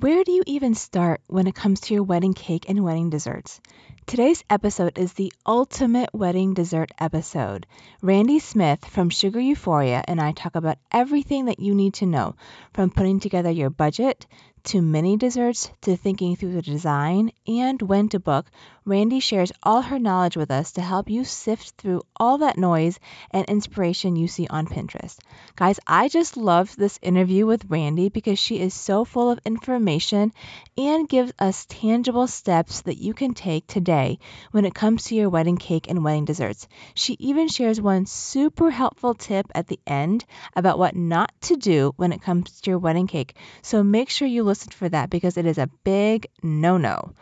Where do you even start when it comes to your wedding cake and wedding desserts? Today's episode is the ultimate wedding dessert episode. Randy Smith from Sugar Euphoria and I talk about everything that you need to know from putting together your budget to mini desserts to thinking through the design and when to book. Randy shares all her knowledge with us to help you sift through all that noise and inspiration you see on Pinterest. Guys, I just loved this interview with Randy because she is so full of information and gives us tangible steps that you can take today when it comes to your wedding cake and wedding desserts. She even shares one super helpful tip at the end about what not to do when it comes to your wedding cake. So make sure you listen for that because it is a big no no.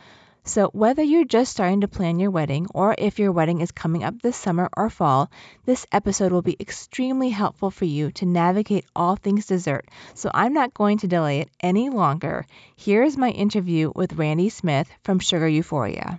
So, whether you're just starting to plan your wedding or if your wedding is coming up this summer or fall, this episode will be extremely helpful for you to navigate all things dessert. So, I'm not going to delay it any longer. Here's my interview with Randy Smith from Sugar Euphoria.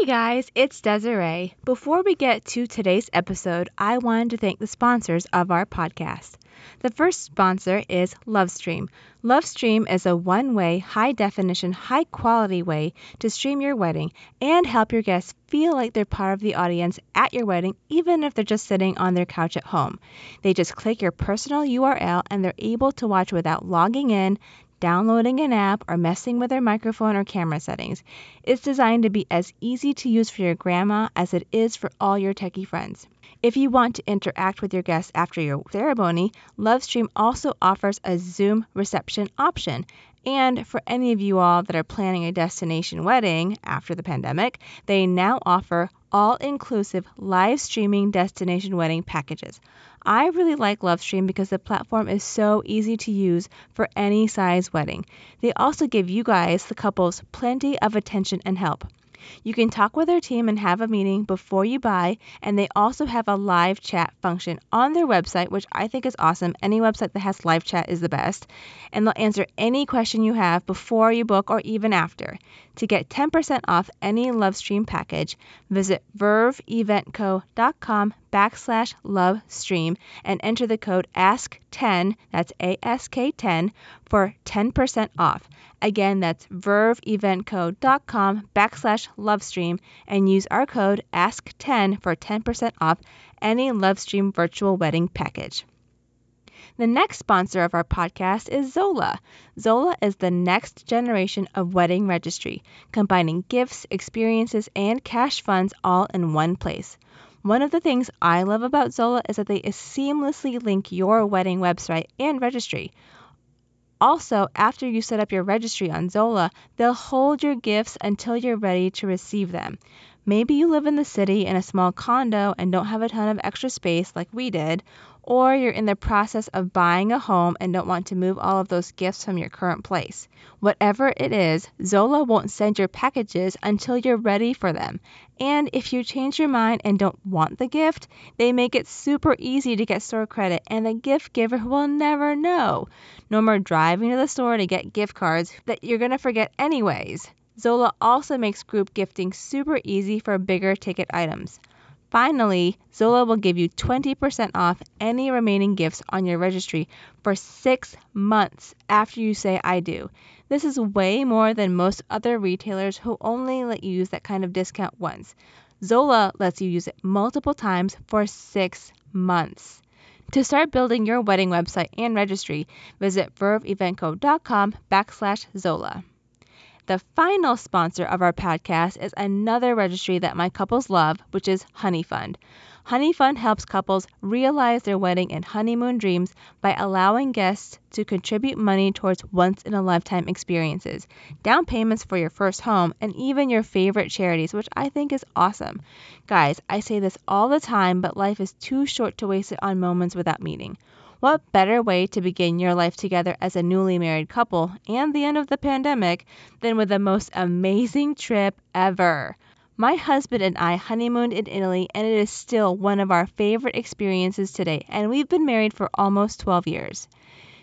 Hey guys, it's Desiree. Before we get to today's episode, I wanted to thank the sponsors of our podcast. The first sponsor is Lovestream. Lovestream is a one way, high definition, high quality way to stream your wedding and help your guests feel like they're part of the audience at your wedding, even if they're just sitting on their couch at home. They just click your personal URL and they're able to watch without logging in, downloading an app, or messing with their microphone or camera settings. It's designed to be as easy to use for your grandma as it is for all your techie friends. If you want to interact with your guests after your ceremony, Lovestream also offers a Zoom reception option. And for any of you all that are planning a destination wedding after the pandemic, they now offer all inclusive live streaming destination wedding packages. I really like Lovestream because the platform is so easy to use for any size wedding. They also give you guys, the couples, plenty of attention and help. You can talk with their team and have a meeting before you buy, and they also have a live chat function on their website, which I think is awesome. Any website that has live chat is the best, and they'll answer any question you have before you book or even after. To get 10% off any Lovestream package, visit verveeventco.com backslash love stream and enter the code ASK10, that's A-S-K-10, for 10% off. Again, that's verveeventco.com backslash love stream and use our code ASK10 for 10% off any Lovestream virtual wedding package. The next sponsor of our podcast is Zola. Zola is the next generation of wedding registry, combining gifts, experiences, and cash funds all in one place. One of the things I love about Zola is that they seamlessly link your wedding website and registry. Also, after you set up your registry on Zola, they'll hold your gifts until you're ready to receive them. Maybe you live in the city in a small condo and don't have a ton of extra space like we did, or you're in the process of buying a home and don't want to move all of those gifts from your current place. Whatever it is, Zola won't send your packages until you're ready for them. And if you change your mind and don't want the gift, they make it super easy to get store credit and the gift giver will never know. No more driving to the store to get gift cards that you're going to forget anyways. Zola also makes group gifting super easy for bigger ticket items. Finally, Zola will give you 20% off any remaining gifts on your registry for six months after you say I do. This is way more than most other retailers who only let you use that kind of discount once. Zola lets you use it multiple times for six months. To start building your wedding website and registry, visit verveeventco.com backslash Zola. The final sponsor of our podcast is another registry that my couples love, which is Honey Fund. Honey Fund helps couples realize their wedding and honeymoon dreams by allowing guests to contribute money towards once in a lifetime experiences, down payments for your first home, and even your favorite charities, which I think is awesome. Guys, I say this all the time, but life is too short to waste it on moments without meaning. What better way to begin your life together as a newly married couple and the end of the pandemic than with the most amazing trip ever? My husband and I honeymooned in Italy, and it is still one of our favorite experiences today, and we've been married for almost 12 years.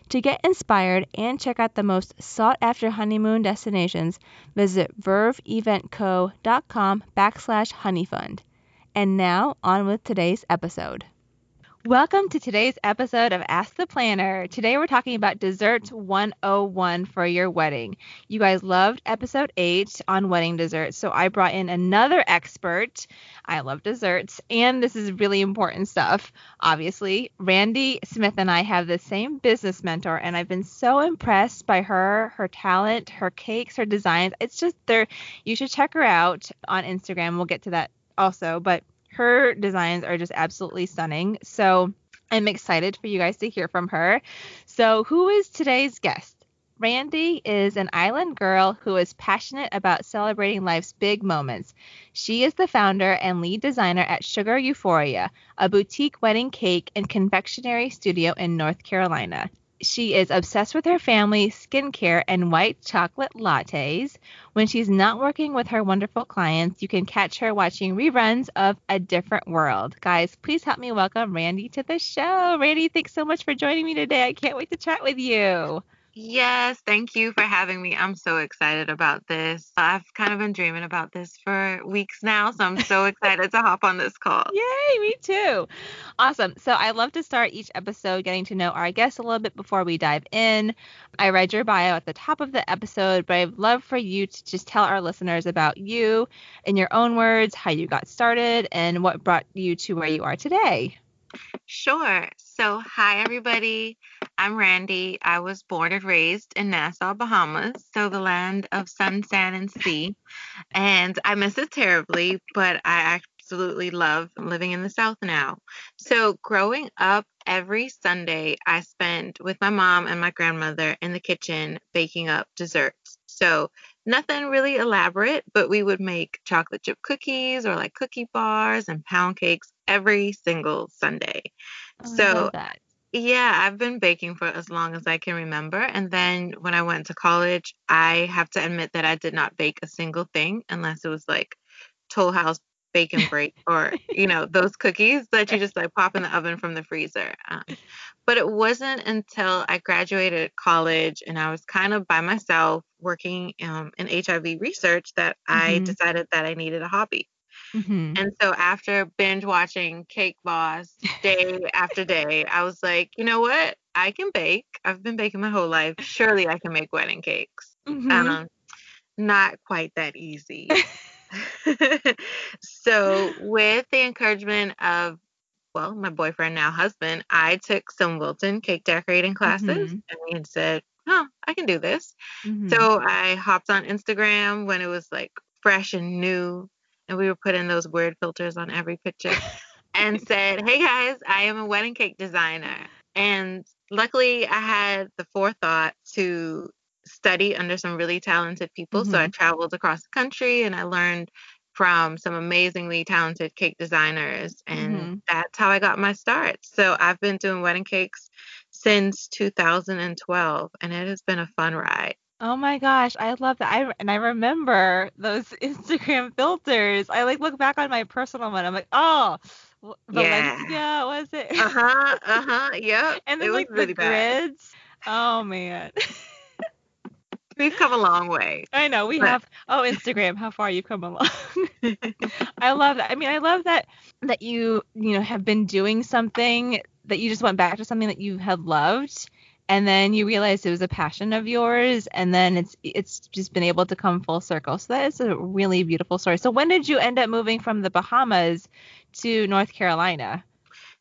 To get inspired and check out the most sought after honeymoon destinations, visit verveeventco.com backslash honeyfund. And now, on with today's episode. Welcome to today's episode of Ask the Planner. Today we're talking about desserts 101 for your wedding. You guys loved episode 8 on wedding desserts, so I brought in another expert. I love desserts, and this is really important stuff. Obviously, Randy Smith and I have the same business mentor, and I've been so impressed by her, her talent, her cakes, her designs. It's just there. You should check her out on Instagram. We'll get to that also, but her designs are just absolutely stunning. So I'm excited for you guys to hear from her. So, who is today's guest? Randy is an island girl who is passionate about celebrating life's big moments. She is the founder and lead designer at Sugar Euphoria, a boutique wedding cake and confectionery studio in North Carolina she is obsessed with her family, skincare, and white chocolate lattes. When she's not working with her wonderful clients, you can catch her watching reruns of A Different World. Guys, please help me welcome Randy to the show. Randy, thanks so much for joining me today. I can't wait to chat with you. Yes, thank you for having me. I'm so excited about this. I've kind of been dreaming about this for weeks now, so I'm so excited to hop on this call. Yay, me too. Awesome. So I love to start each episode getting to know our guests a little bit before we dive in. I read your bio at the top of the episode, but I'd love for you to just tell our listeners about you in your own words, how you got started, and what brought you to where you are today. Sure. So, hi, everybody. I'm Randy. I was born and raised in Nassau, Bahamas, so the land of sun, sand, and sea. And I miss it terribly, but I absolutely love living in the South now. So, growing up, every Sunday I spent with my mom and my grandmother in the kitchen baking up desserts. So, nothing really elaborate, but we would make chocolate chip cookies or like cookie bars and pound cakes every single Sunday. Oh, so yeah, I've been baking for as long as I can remember. And then when I went to college, I have to admit that I did not bake a single thing unless it was like Toll House bacon break or, you know, those cookies that you just like pop in the oven from the freezer. Um, but it wasn't until I graduated college and I was kind of by myself working um, in HIV research that mm-hmm. I decided that I needed a hobby. Mm-hmm. And so after binge watching Cake Boss day after day, I was like, you know what? I can bake. I've been baking my whole life. Surely I can make wedding cakes. Mm-hmm. Um, not quite that easy. so, with the encouragement of, well, my boyfriend, now husband, I took some Wilton cake decorating classes mm-hmm. and said, oh, I can do this. Mm-hmm. So, I hopped on Instagram when it was like fresh and new and we were putting those weird filters on every picture and said, Hey guys, I am a wedding cake designer. And luckily, I had the forethought to study under some really talented people. Mm-hmm. So I mm-hmm. traveled across the country and I learned from some amazingly talented cake designers. And mm-hmm. that's how I got my start. So I've been doing wedding cakes since 2012, and it has been a fun ride. Oh my gosh, I love that. I and I remember those Instagram filters. I like look back on my personal one. I'm like, oh, Valencia yeah. was it? Uh huh. Uh huh. Yep. and then like really the bad. grids. Oh man. We've come a long way. I know we but... have. Oh, Instagram, how far you've come along. I love that. I mean, I love that that you you know have been doing something that you just went back to something that you had loved and then you realize it was a passion of yours and then it's it's just been able to come full circle so that is a really beautiful story so when did you end up moving from the bahamas to north carolina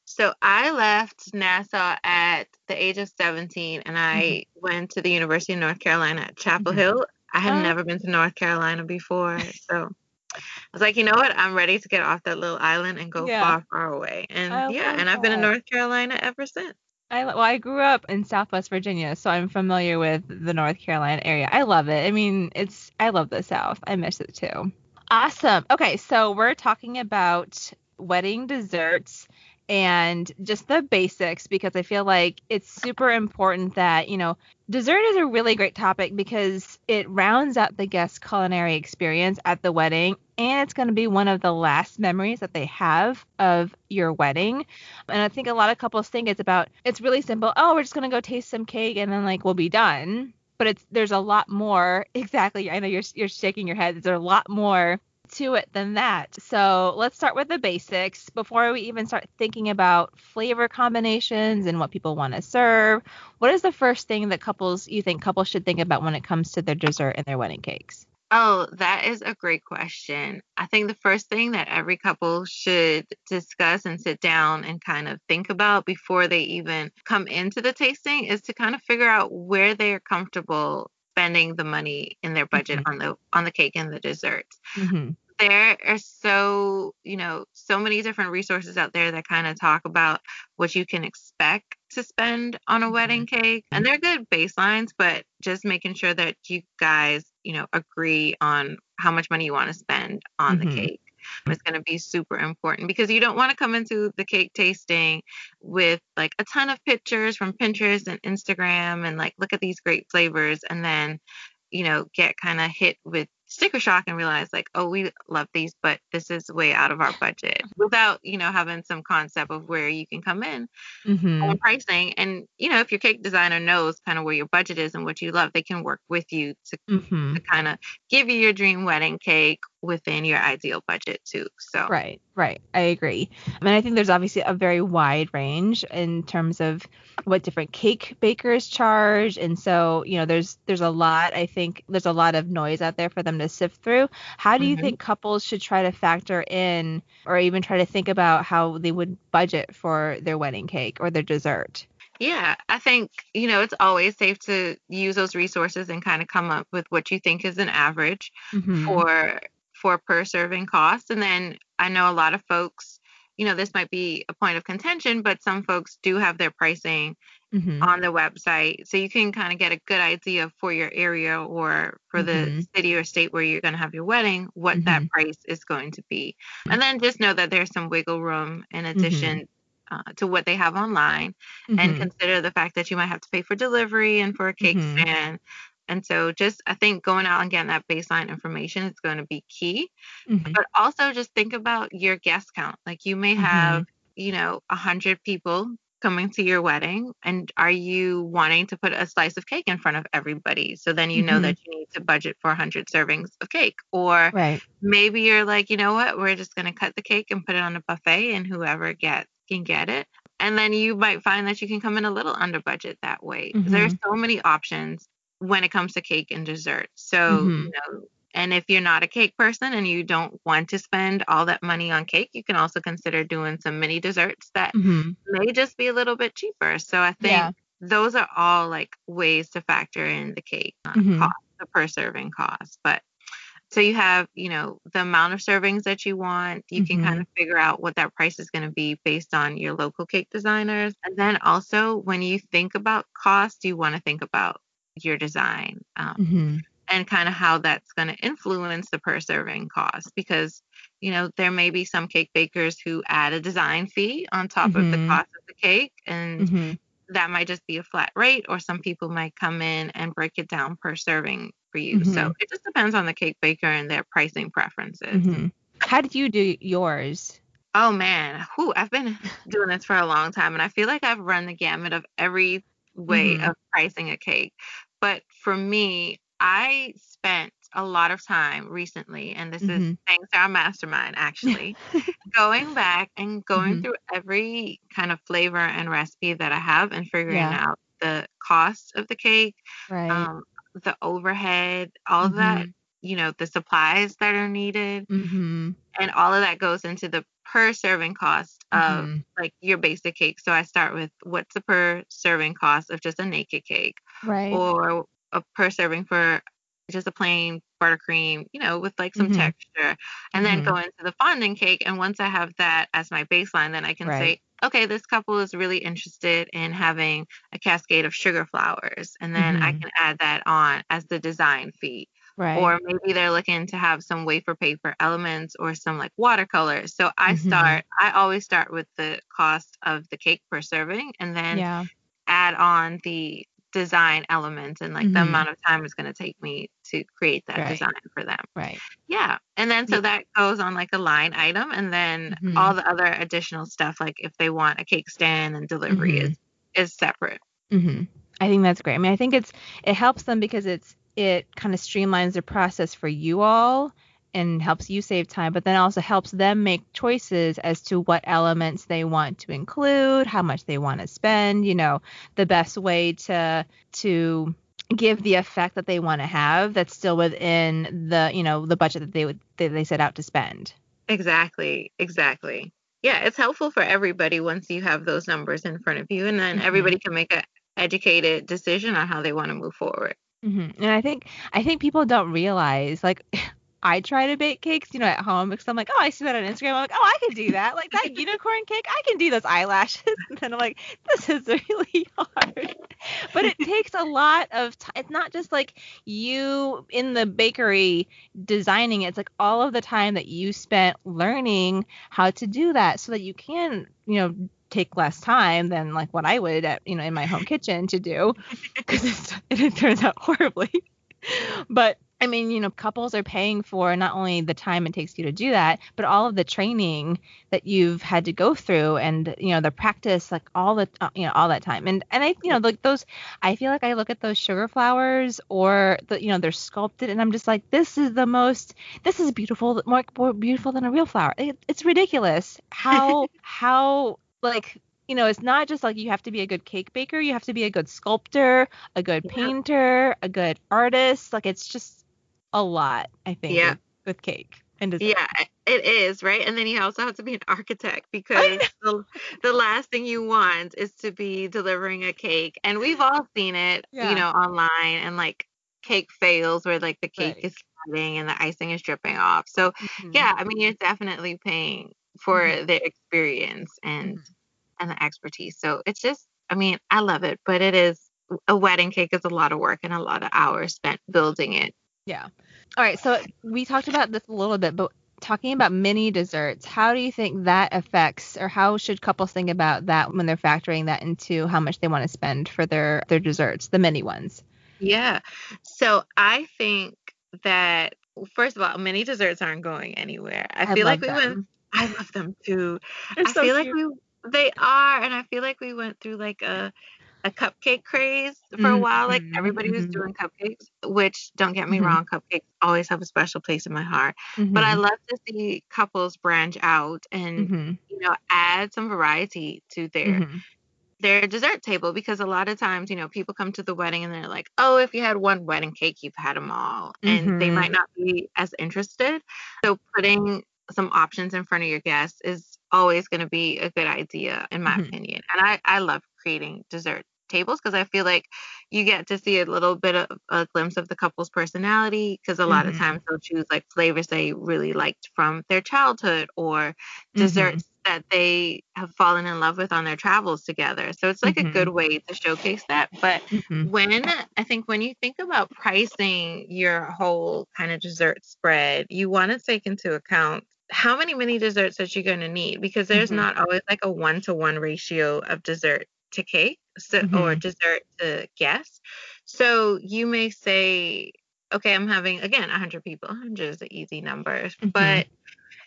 so i left nassau at the age of 17 and i mm-hmm. went to the university of north carolina at chapel mm-hmm. hill i had oh. never been to north carolina before so I was like, you know what? I'm ready to get off that little island and go yeah. far, far away. And yeah, and I've been in North Carolina ever since. I well, I grew up in Southwest Virginia, so I'm familiar with the North Carolina area. I love it. I mean, it's I love the South. I miss it too. Awesome. Okay, so we're talking about wedding desserts and just the basics because I feel like it's super important that, you know, dessert is a really great topic because it rounds out the guest culinary experience at the wedding and it's going to be one of the last memories that they have of your wedding. And I think a lot of couples think it's about it's really simple. Oh, we're just going to go taste some cake and then like we'll be done. But it's there's a lot more. Exactly. I know you're you're shaking your head. There's a lot more to it than that. So let's start with the basics before we even start thinking about flavor combinations and what people want to serve. What is the first thing that couples you think couples should think about when it comes to their dessert and their wedding cakes? Oh, that is a great question. I think the first thing that every couple should discuss and sit down and kind of think about before they even come into the tasting is to kind of figure out where they are comfortable spending the money in their budget mm-hmm. on the on the cake and the desserts. Mm-hmm. There are so you know so many different resources out there that kind of talk about what you can expect to spend on a wedding mm-hmm. cake, and they're good baselines, but just making sure that you guys you know agree on how much money you want to spend on the mm-hmm. cake is going to be super important because you don't want to come into the cake tasting with like a ton of pictures from Pinterest and Instagram and like look at these great flavors and then you know get kind of hit with sticker shock and realize like oh we love these but this is way out of our budget without you know having some concept of where you can come in mm-hmm. on pricing and you know if your cake designer knows kind of where your budget is and what you love they can work with you to, mm-hmm. to kind of give you your dream wedding cake within your ideal budget too. So Right, right. I agree. I mean I think there's obviously a very wide range in terms of what different cake bakers charge. And so, you know, there's there's a lot, I think there's a lot of noise out there for them to sift through. How do you mm-hmm. think couples should try to factor in or even try to think about how they would budget for their wedding cake or their dessert? Yeah, I think, you know, it's always safe to use those resources and kind of come up with what you think is an average mm-hmm. for for per serving cost. And then I know a lot of folks, you know, this might be a point of contention, but some folks do have their pricing mm-hmm. on the website. So you can kind of get a good idea for your area or for mm-hmm. the city or state where you're going to have your wedding, what mm-hmm. that price is going to be. And then just know that there's some wiggle room in mm-hmm. addition. Uh, to what they have online and mm-hmm. consider the fact that you might have to pay for delivery and for a cake mm-hmm. stand and so just I think going out and getting that baseline information is going to be key. Mm-hmm. But also just think about your guest count. Like you may have, mm-hmm. you know, a hundred people coming to your wedding and are you wanting to put a slice of cake in front of everybody so then you know mm-hmm. that you need to budget for 100 servings of cake or right. maybe you're like you know what we're just going to cut the cake and put it on a buffet and whoever gets can get it and then you might find that you can come in a little under budget that way mm-hmm. there's so many options when it comes to cake and dessert. So, mm-hmm. you know, and if you're not a cake person and you don't want to spend all that money on cake, you can also consider doing some mini desserts that mm-hmm. may just be a little bit cheaper. So I think yeah. those are all like ways to factor in the cake uh, mm-hmm. cost, the per serving cost. But so you have, you know, the amount of servings that you want. You mm-hmm. can kind of figure out what that price is going to be based on your local cake designers. And then also when you think about cost, you want to think about your design um, mm-hmm. and kind of how that's going to influence the per serving cost because you know there may be some cake bakers who add a design fee on top mm-hmm. of the mm-hmm. cost of the cake and mm-hmm. that might just be a flat rate or some people might come in and break it down per serving for you so mm-hmm. it just depends on the cake baker and their pricing preferences mm-hmm. how did you do yours Oh man, whew, I've been doing this for a long time and I feel like I've run the gamut of every way mm-hmm. of pricing a cake. But for me, I spent a lot of time recently, and this mm-hmm. is thanks to our mastermind actually, going back and going mm-hmm. through every kind of flavor and recipe that I have and figuring yeah. out the cost of the cake, right. um, the overhead, all mm-hmm. that, you know, the supplies that are needed. Mm-hmm. And all of that goes into the per serving cost of mm-hmm. like your basic cake. So I start with what's the per serving cost of just a naked cake, right? Or a per serving for just a plain buttercream, you know, with like some Mhm. texture, and then Mhm. go into the fondant cake. And once I have that as my baseline, then I can Right. say, okay, this couple is really interested in having a cascade of sugar flowers, and then I Mhm. can add that on as the design fee. Right. Or maybe they're looking to have some wafer paper elements or some like watercolors. So I Mhm. start, I always start with the cost of the cake per serving and then yeah. add on the design elements and like the Mhm. amount of time it's going to take me to create that Right. design for them. Right. Yeah. And then so Yeah. that goes on like a line item and then Mhm. all the other additional stuff like if they want a cake stand and delivery Mhm. is is separate. hmm I think that's great. I mean, I think it's it helps them because it's it kind of streamlines the process for you all and helps you save time, but then also helps them make choices as to what elements they want to include, how much they want to spend, you know, the best way to to give the effect that they want to have that's still within the, you know, the budget that they would that they set out to spend. Exactly. Exactly. Yeah, it's helpful for everybody once you have those numbers in front of you and then Mhm. everybody can make a educated decision on how they want to move forward. hmm And I think I think people don't realize like I try to bake cakes, you know, at home because I'm like, oh, I see that on Instagram. I'm like, oh, I can do that. Like that unicorn cake, I can do those eyelashes. And then I'm like, this is really hard. But it takes a lot of time. It's not just like you in the bakery designing it. It's like all of the time that you spent learning how to do that so that you can, you know, take less time than like what I would at, you know, in my home kitchen to do because it turns out horribly. But I mean, you know, couples are paying for not only the time it takes you to do that, but all of the training that you've had to go through and, you know, the practice, like all the, uh, you know, all that time. And, and I, you know, like those, I feel like I look at those sugar flowers or the, you know, they're sculpted and I'm just like, this is the most, this is beautiful, more, more beautiful than a real flower. It, it's ridiculous how, how, like, you know, it's not just like you have to be a good cake baker, you have to be a good sculptor, a good Yeah. painter, a good artist. Like it's just a lot, I think, Yeah. with, with cake and design. Yeah, it is, right? And then you also have to be an architect because the, the last thing you want is to be delivering a cake. And we've all seen it, Yeah. you know, online and like cake fails where like the cake Right. is sliding and the icing is dripping off. So, Mhm. yeah, I mean, you're definitely paying for Mhm. the experience and Mhm. and the expertise. So, it's just I mean, I love it, but it is a wedding cake is a lot of work and a lot of hours spent building it. Yeah. All right. So we talked about this a little bit, but talking about mini desserts, how do you think that affects, or how should couples think about that when they're factoring that into how much they want to spend for their their desserts, the mini ones? Yeah. So I think that first of all, mini desserts aren't going anywhere. I, feel like we love went. I love them too. They're I so feel like we they are and I feel like we went through like a a cupcake craze for a while. Like Mhm, everybody was mhm, doing cupcakes, which don't get me Mhm. wrong, cupcakes always have a special place in my heart. But I mhm, love to see couples branch out and you know add some variety to their their dessert table because a lot of times, you know, people come to the wedding and they're like, oh, if you had one wedding cake, you've had them all. And they might not be as interested. So putting some options in front of your guests is always going to be a good idea, in my opinion. And I, I love creating dessert tables because I feel like you get to see a little bit of a glimpse of the couple's personality because a lot of Mhm. times they'll choose like flavors they really liked from their childhood or Mhm. desserts that they have fallen in love with on their travels together. So it's like a good way to showcase that. But Mhm. when I think when you think about pricing your whole kind of dessert spread, you want to take into account how many mini desserts that you're going to need because there's Mhm. not always like a one to one ratio of dessert to cake so, or Mhm. dessert to guests. So you may say, okay, I'm having again 100 people. 100 is an easy number, Mhm. but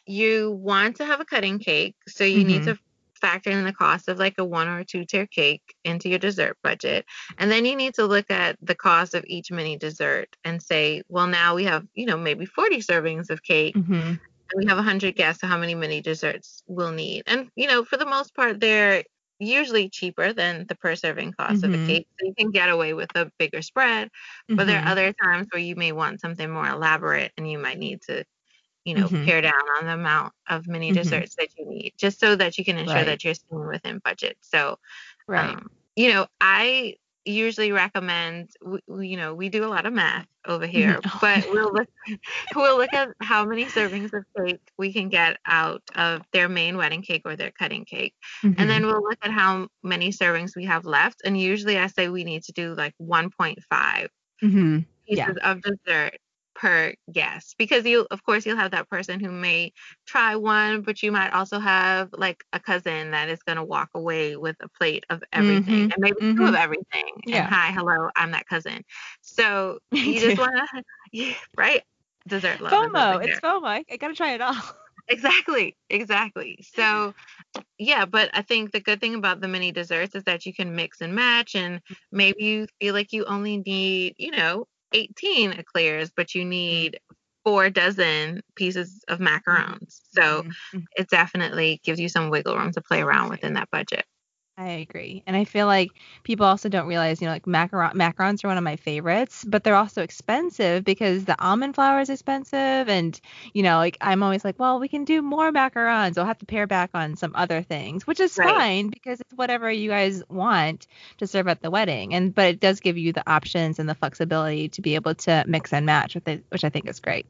you want to have a cutting cake, so you need Mhm. to factor in the cost of like a one or two tier cake into your dessert budget. And then you need to look at the cost of each mini dessert and say, well, now we have, you know, maybe 40 servings of cake Mhm. and we have 100 guests, so how many mini desserts we'll need. And, you know, for the most part, they're usually cheaper than the per serving cost of the Mhm. cake. So you can get away with a bigger spread. But there are other times where you may want something more elaborate and you might need to you know, Mhm. pare down on the amount of mini Mhm. desserts that you need, just so that you can ensure Right. that you're staying within budget. So, Right. um, you know, I usually recommend, we, you know, we do a lot of math over here, but we'll look, we'll look at how many servings of cake we can get out of their main wedding cake or their cutting cake. Mm-hmm. And then we'll look at how many servings we have left. And usually I say we need to do like 1.5 mm-hmm. pieces yeah. of dessert per guest because you of course you'll have that person who may try one but you might also have like a cousin that is going to walk away with a plate of everything mm-hmm. and maybe mm-hmm. two of everything yeah. and hi hello i'm that cousin so you just want to yeah, right dessert love fomo it's fomo i gotta try it all exactly exactly so yeah but i think the good thing about the mini desserts is that you can mix and match and maybe you feel like you only need you know 18 eclairs, but you need four dozen pieces of macarons. So mm-hmm. it definitely gives you some wiggle room to play around within that budget. I agree. And I feel like people also don't realize, you know, like macaron macarons are one of my favorites, but they're also expensive because the almond flour is expensive and, you know, like I'm always like, well, we can do more macarons. I'll have to pare back on some other things, which is right. fine because it's whatever you guys want to serve at the wedding. And but it does give you the options and the flexibility to be able to mix and match with it, which I think is great.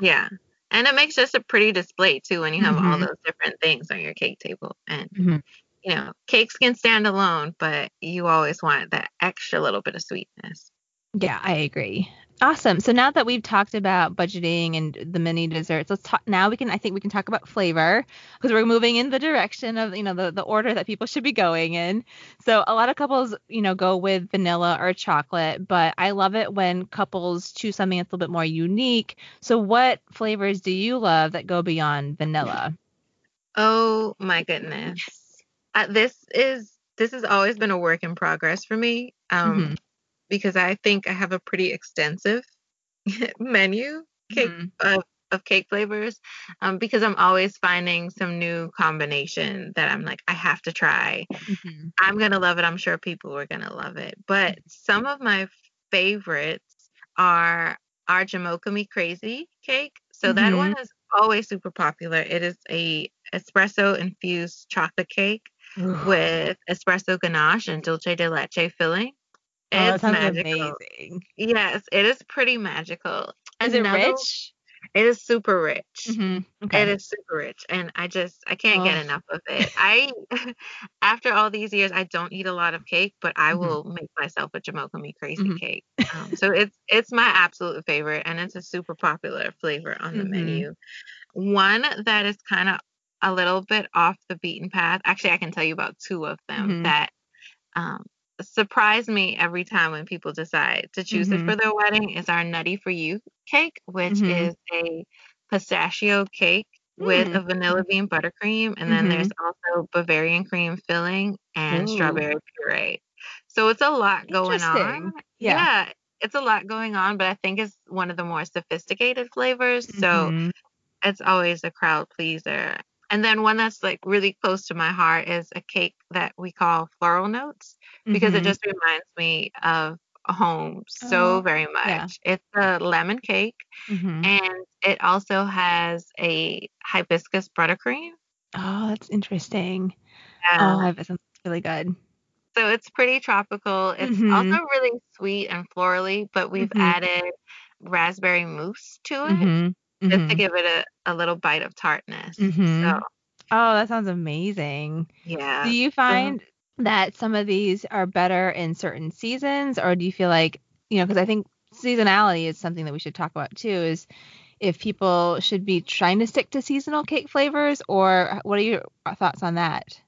Yeah. And it makes just a pretty display too when you have mm-hmm. all those different things on your cake table. And mm-hmm you know, cakes can stand alone, but you always want that extra little bit of sweetness. Yeah, I agree. Awesome. So now that we've talked about budgeting and the mini desserts, let's talk now we can I think we can talk about flavor because we're moving in the direction of, you know, the, the order that people should be going in. So a lot of couples, you know, go with vanilla or chocolate, but I love it when couples choose something that's a little bit more unique. So what flavors do you love that go beyond vanilla? Oh my goodness uh, this is this has always been a work in progress for me um, mm-hmm. because I think I have a pretty extensive menu cake mm-hmm. of, of cake flavors um, because I'm always finding some new combination that I'm like I have to try. Mm-hmm. I'm gonna love it. I'm sure people are gonna love it. But some of my favorites are our Jamocha Me Crazy cake. So that mm-hmm. one is always super popular. It is a espresso infused chocolate cake with espresso ganache and dulce de leche filling. Oh, it's magical. Amazing. Yes, it is pretty magical. Is Another, it rich? It is super rich. Mm-hmm. Okay. It is super rich, and I just I can't oh. get enough of it. I after all these years, I don't eat a lot of cake, but I mm-hmm. will make myself a Jamocha Me Crazy mm-hmm. cake. Um, so it's it's my absolute favorite, and it's a super popular flavor on the mm-hmm. menu. One that is kind of a little bit off the beaten path. Actually, I can tell you about two of them mm-hmm. that um, surprise me every time when people decide to choose mm-hmm. it for their wedding. Is our Nutty for You cake, which mm-hmm. is a pistachio cake with mm. a vanilla bean buttercream, and then there's mm-hmm. also Bavarian cream filling and Ooh. strawberry puree. So it's a lot going on. Yeah. yeah. it's a lot going on, but I think it's one of the more sophisticated flavors. So mm-hmm. it's always a crowd pleaser. And then one that's like really close to my heart is a cake that we call floral notes because mm-hmm. it just reminds me of home so oh, very much. Yeah. It's a lemon cake mm-hmm. and it also has a hibiscus buttercream. Oh, that's interesting. Yeah. Oh, hibiscus really good. So it's pretty tropical. It's mm-hmm. also really sweet and florally, but we've mm-hmm. added raspberry mousse to it. Mm-hmm just mm-hmm. to give it a, a little bite of tartness. Mm-hmm. So. Oh, that sounds amazing. Yeah. Do you find that some of these are better in certain seasons, or do you feel like, you know, because I think seasonality is something that we should talk about too, is if people should be trying to stick to seasonal cake flavors, or what are your thoughts on that?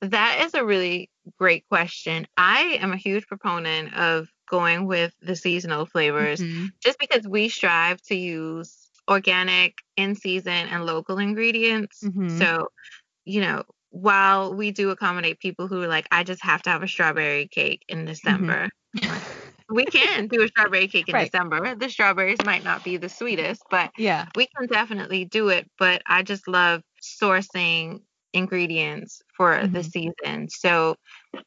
That is a really great question. I am a huge proponent of going with the seasonal flavors mm-hmm. just because we strive to use organic, in season, and local ingredients. Mm-hmm. So, you know, while we do accommodate people who are like, I just have to have a strawberry cake in December. Mm-hmm. we can do a strawberry cake in right. December. The strawberries might not be the sweetest, but yeah, we can definitely do it. But I just love sourcing ingredients for mm-hmm. the season. So,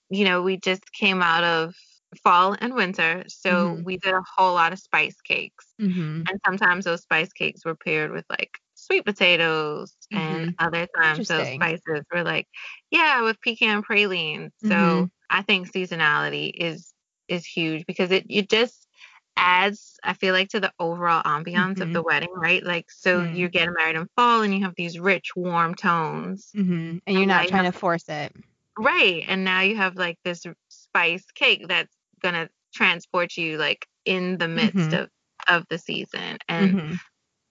you know, we just came out of fall and winter. So mm-hmm. we did a whole lot of spice cakes. Mm-hmm. And sometimes those spice cakes were paired with like sweet potatoes, mm-hmm. and other times those spices were like, yeah, with pecan pralines. So mm-hmm. I think seasonality is is huge because it it just adds I feel like to the overall ambiance mm-hmm. of the wedding, right? Like so mm-hmm. you're getting married in fall and you have these rich warm tones. Mm-hmm. And you're not trying have, to force it. Right. And now you have like this spice cake that's going to transport you like in the midst mm-hmm. of of the season and mm-hmm.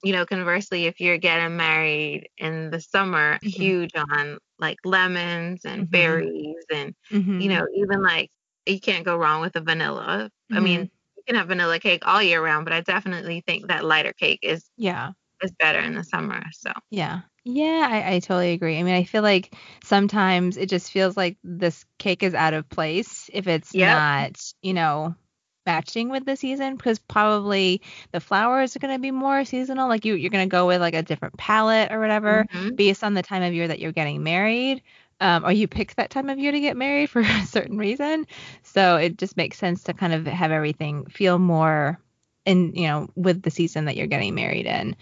you know conversely if you're getting married in the summer mm-hmm. huge on like lemons and berries and you know even like you can't go wrong with a vanilla i mean you can have vanilla cake all year round, but I definitely think that lighter cake is yeah is better in the summer. So yeah. Yeah, I, I totally agree. I mean, I feel like sometimes it just feels like this cake is out of place if it's yep. not, you know, matching with the season because probably the flowers are going to be more seasonal. Like you, you're going to go with like a different palette or whatever mm-hmm. based on the time of year that you're getting married um, or you picked that time of year to get married for a certain reason. So it just makes sense to kind of have everything feel more in, you know, with the season that you're getting married in.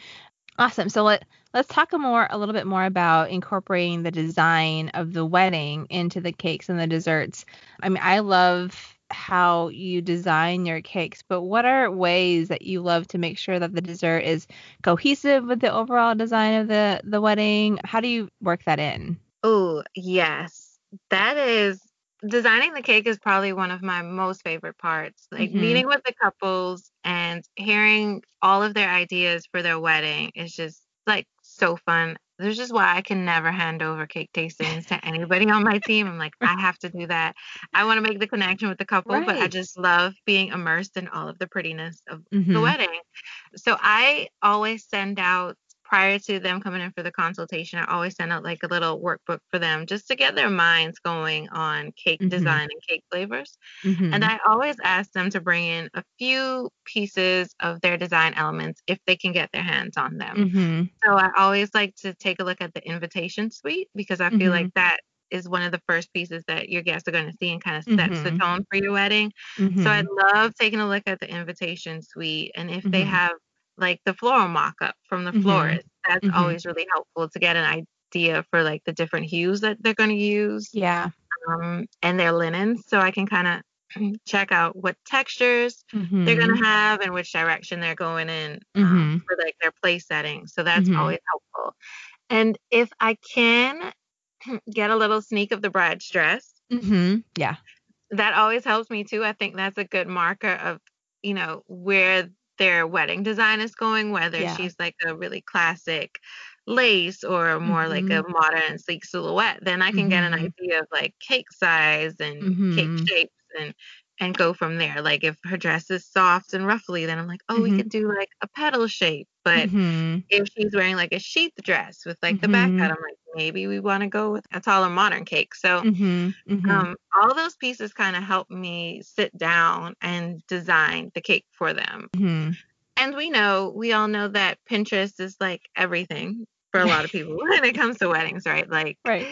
Awesome. So let let's talk a more a little bit more about incorporating the design of the wedding into the cakes and the desserts. I mean, I love how you design your cakes, but what are ways that you love to make sure that the dessert is cohesive with the overall design of the the wedding? How do you work that in? Oh, yes. That is designing the cake is probably one of my most favorite parts. Like mm-hmm. meeting with the couples and hearing all of their ideas for their wedding is just like so fun. This is why I can never hand over cake tastings to anybody on my team. I'm like, I have to do that. I want to make the connection with the couple, right. but I just love being immersed in all of the prettiness of mm-hmm. the wedding. So I always send out prior to them coming in for the consultation, I always send out like a little workbook for them just to get their minds going on cake mm-hmm. design and cake flavors. Mm-hmm. And I always ask them to bring in a few pieces of their design elements if they can get their hands on them. Mm-hmm. So I always like to take a look at the invitation suite because I feel like mm-hmm. that is one of the first pieces that your guests are going to see and kind of sets mm-hmm. the tone for your wedding. Mm-hmm. So I love taking a look at the invitation suite and if mm-hmm. they have like the floral mock-up from the mm-hmm. florist. That's mm-hmm. always really helpful to get an idea for like the different hues that they're going to use. Yeah. Um, and their linens, so I can kind of check out what textures mm-hmm. they're going to have and which direction they're going in um, mm-hmm. for like their place setting. So that's mm-hmm. always helpful. And if I can get a little sneak of the bride's dress, mm-hmm. yeah, that always helps me too. I think that's a good marker of you know where their wedding design is going, whether yeah. she's like a really classic lace or more mm-hmm. like a mm-hmm. modern sleek silhouette, then I can mm-hmm. get an mm-hmm. idea of like cake size and mm-hmm. cake shapes and and go from there. Like if her dress is soft and ruffly, then I'm like, oh, we mm-hmm. could do like a petal shape. But mm-hmm. if she's wearing like a sheath dress with like the back mm-hmm. cut, I'm like, maybe we want to go with a taller modern cake. So um, all those pieces kind of help me sit down and design the cake for them. Mm-hmm. And we know, we all know that Pinterest is like everything for a lot of people when it comes to weddings, right? Like, right.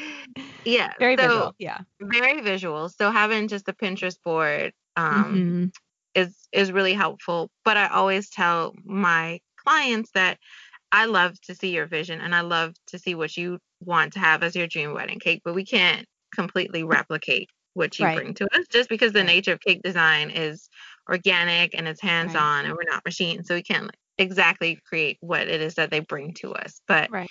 Yeah. Very so, visual. Yeah. Very visual. So having just a Pinterest board um, mm-hmm. is is really helpful. But I always tell my clients that I love to see your vision and I love to see what you want to have as your dream wedding cake, but we can't completely replicate what you right. bring to us just because the nature of cake design is organic and it's hands on right. and we're not machines. So we can't exactly create what it is that they bring to us. But right.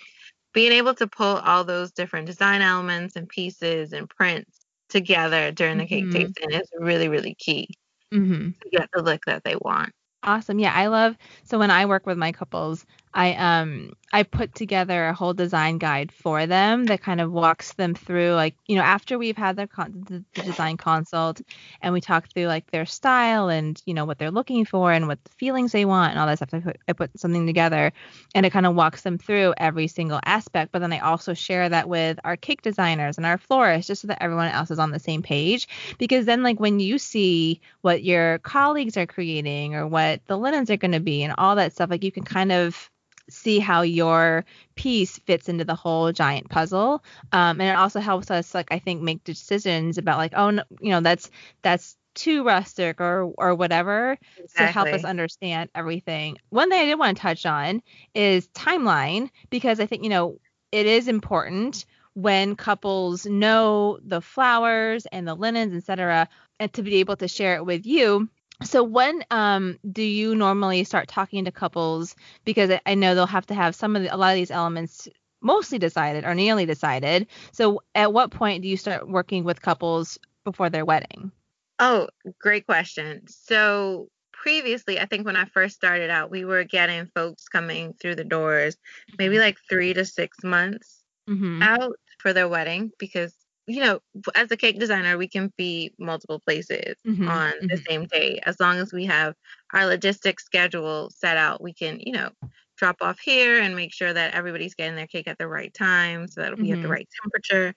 being able to pull all those different design elements and pieces and prints together during the mm-hmm. cake tasting is really, really key mm-hmm. to get the look that they want. Awesome. Yeah, I love so when I work with my couples, I um I put together a whole design guide for them that kind of walks them through like you know after we've had their con- the, design consult and we talk through like their style and you know what they're looking for and what the feelings they want and all that stuff. I put I put something together and it kind of walks them through every single aspect. But then I also share that with our cake designers and our florists just so that everyone else is on the same page. Because then like when you see what your colleagues are creating or what the linens are going to be and all that stuff, like you can kind of see how your piece fits into the whole giant puzzle. Um, and it also helps us, like I think, make decisions about like, oh, no, you know, that's that's too rustic or or whatever exactly. to help us understand everything. One thing I did want to touch on is timeline because I think you know it is important when couples know the flowers and the linens, etc., and to be able to share it with you. So when um, do you normally start talking to couples? Because I know they'll have to have some of the, a lot of these elements mostly decided or nearly decided. So at what point do you start working with couples before their wedding? Oh, great question. So previously, I think when I first started out, we were getting folks coming through the doors maybe mm-hmm. like three to six months mm-hmm. out for their wedding because you know, as a cake designer, we can be multiple places mm-hmm, on mm-hmm. the same day. As long as we have our logistics schedule set out, we can, you know, drop off here and make sure that everybody's getting their cake at the right time so that it'll be mm-hmm. at the mm-hmm. right temperature.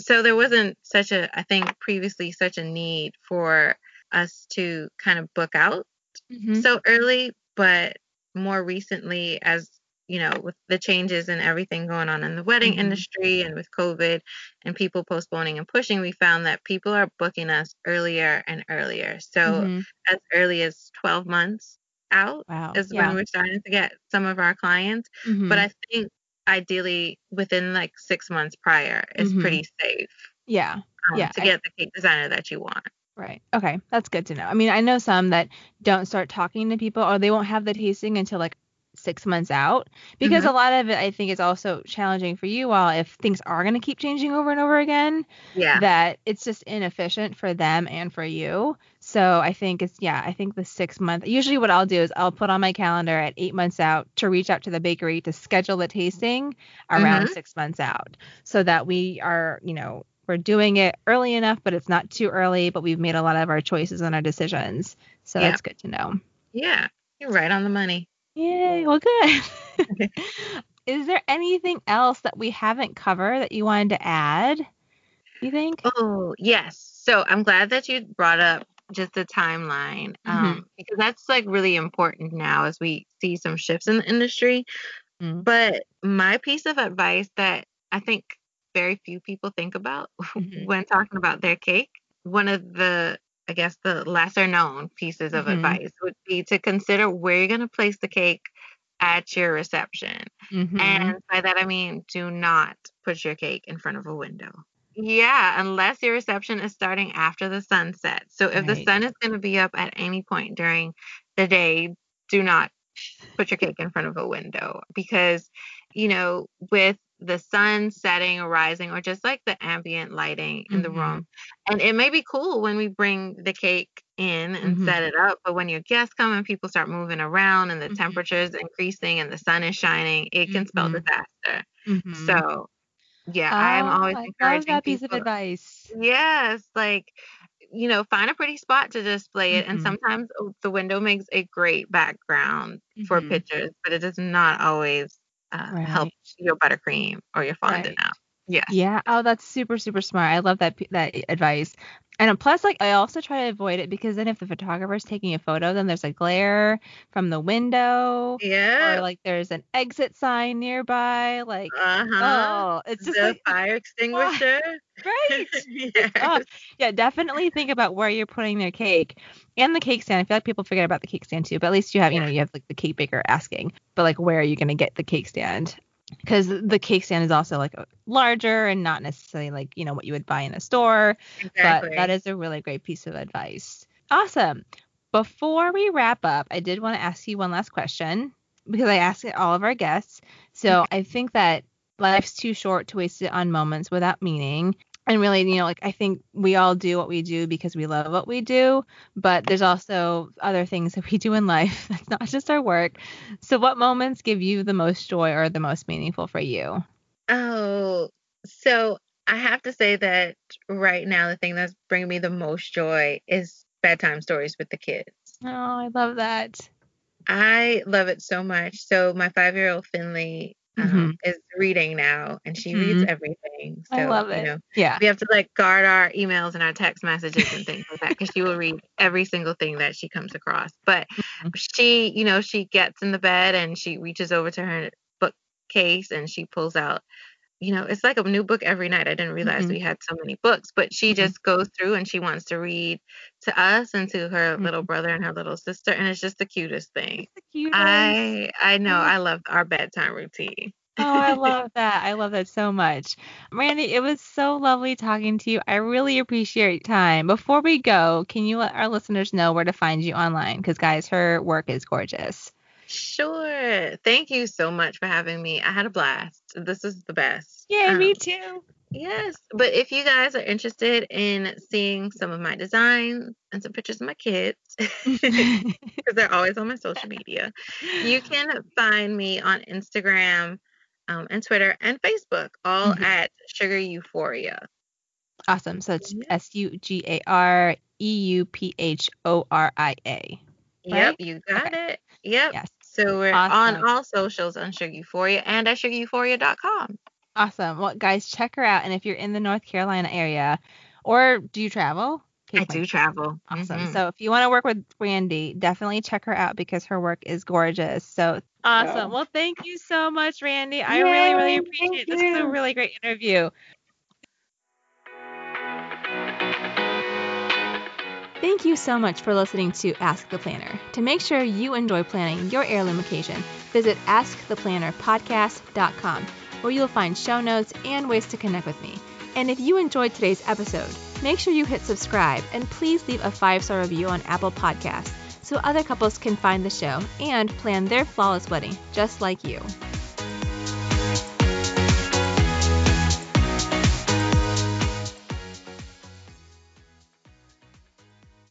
So there wasn't such a, I think previously, such a need for us to kind of book out mm-hmm. so early, but more recently, as you know, with the changes and everything going on in the wedding mm-hmm. industry and with COVID and people postponing and pushing, we found that people are booking us earlier and earlier. So mm-hmm. as early as 12 months out wow. is yeah. when we're starting to get some of our clients. Mm-hmm. But I think ideally within like six months prior is mm-hmm. pretty safe. Yeah. Um, yeah. To get I, the cake designer that you want. Right. Okay. That's good to know. I mean, I know some that don't start talking to people or they won't have the tasting until like six months out because mm-hmm. a lot of it I think is also challenging for you all if things are going to keep changing over and over again. Yeah. That it's just inefficient for them and for you. So I think it's yeah, I think the six month usually what I'll do is I'll put on my calendar at eight months out to reach out to the bakery to schedule the tasting around mm-hmm. six months out so that we are, you know, we're doing it early enough, but it's not too early, but we've made a lot of our choices and our decisions. So yeah. that's good to know. Yeah. You're right on the money. Yay, well, good. Is there anything else that we haven't covered that you wanted to add? You think? Oh, yes. So I'm glad that you brought up just the timeline um, mm-hmm. because that's like really important now as we see some shifts in the industry. Mm-hmm. But my piece of advice that I think very few people think about mm-hmm. when talking about their cake, one of the I guess the lesser known pieces of mm-hmm. advice would be to consider where you're going to place the cake at your reception. Mm-hmm. And by that I mean do not put your cake in front of a window. Yeah, unless your reception is starting after the sun sets. So if right. the sun is going to be up at any point during the day, do not put your cake in front of a window because you know with the sun setting or rising or just like the ambient lighting in mm-hmm. the room. And it may be cool when we bring the cake in and mm-hmm. set it up, but when your guests come and people start moving around and the mm-hmm. temperature is increasing and the sun is shining, it can spell mm-hmm. disaster. Mm-hmm. So, yeah, oh, I'm always I encouraging that piece of advice. Yes, like you know, find a pretty spot to display it. And sometimes oh, the window makes a great background for pictures, but it is not always uh, right. help your buttercream or your fondant right. out. Yeah. Yeah. Oh, that's super super smart. I love that that advice. And plus, like, I also try to avoid it because then if the photographer is taking a photo, then there's a glare from the window. Yeah. Or like there's an exit sign nearby. Like, uh-huh. oh, it's just the like fire extinguisher. right. yes. oh, yeah. Definitely think about where you're putting their cake and the cake stand. I feel like people forget about the cake stand too, but at least you have, you know, you have like the cake baker asking, but like, where are you going to get the cake stand? Because the cake stand is also like larger and not necessarily like you know what you would buy in a store exactly. but that is a really great piece of advice. Awesome. Before we wrap up i did want to ask you one last question because i ask it all of our guests. So i think that life's too short to waste it on moments without meaning and really, you know, like I think we all do what we do because we love what we do, but there's also other things that we do in life that's not just our work. So, what moments give you the most joy or the most meaningful for you? Oh, so I have to say that right now, the thing that's bringing me the most joy is bedtime stories with the kids. Oh, I love that. I love it so much. So, my five year old Finley um, mm-hmm. is reading now and she mm-hmm. reads everything. So, I love it. You know, yeah. We have to like guard our emails and our text messages and things like that because she will read every single thing that she comes across. But mm-hmm. she, you know, she gets in the bed and she reaches over to her bookcase and she pulls out you know, it's like a new book every night. I didn't realize mm-hmm. we had so many books, but she mm-hmm. just goes through and she wants to read to us and to her mm-hmm. little brother and her little sister, and it's just the cutest thing. The cutest. I I know I love our bedtime routine. oh, I love that. I love that so much. Randy, it was so lovely talking to you. I really appreciate your time. Before we go, can you let our listeners know where to find you online? Because, guys, her work is gorgeous. Sure. Thank you so much for having me. I had a blast. This is the best. Yeah, um, me too. Yes. But if you guys are interested in seeing some of my designs and some pictures of my kids, because they're always on my social media, you can find me on Instagram um, and Twitter and Facebook, all mm-hmm. at Sugar Euphoria. Awesome. So it's S U G A R E U P H O R I A. Yep, you got okay. it. Yep. Yes. So we're awesome. on all socials on Sugar Euphoria and at sugareuphoria.com. Awesome. Well, guys, check her out. And if you're in the North Carolina area, or do you travel? I do travel. Awesome. Mm-hmm. So if you want to work with Randy, definitely check her out because her work is gorgeous. So awesome. Yeah. Well, thank you so much, Randy. I Yay, really, really appreciate it. This was a really great interview. Thank you so much for listening to Ask the Planner. To make sure you enjoy planning your heirloom occasion, visit AskThePlannerPodcast.com, where you'll find show notes and ways to connect with me. And if you enjoyed today's episode, make sure you hit subscribe and please leave a five star review on Apple Podcasts so other couples can find the show and plan their flawless wedding just like you.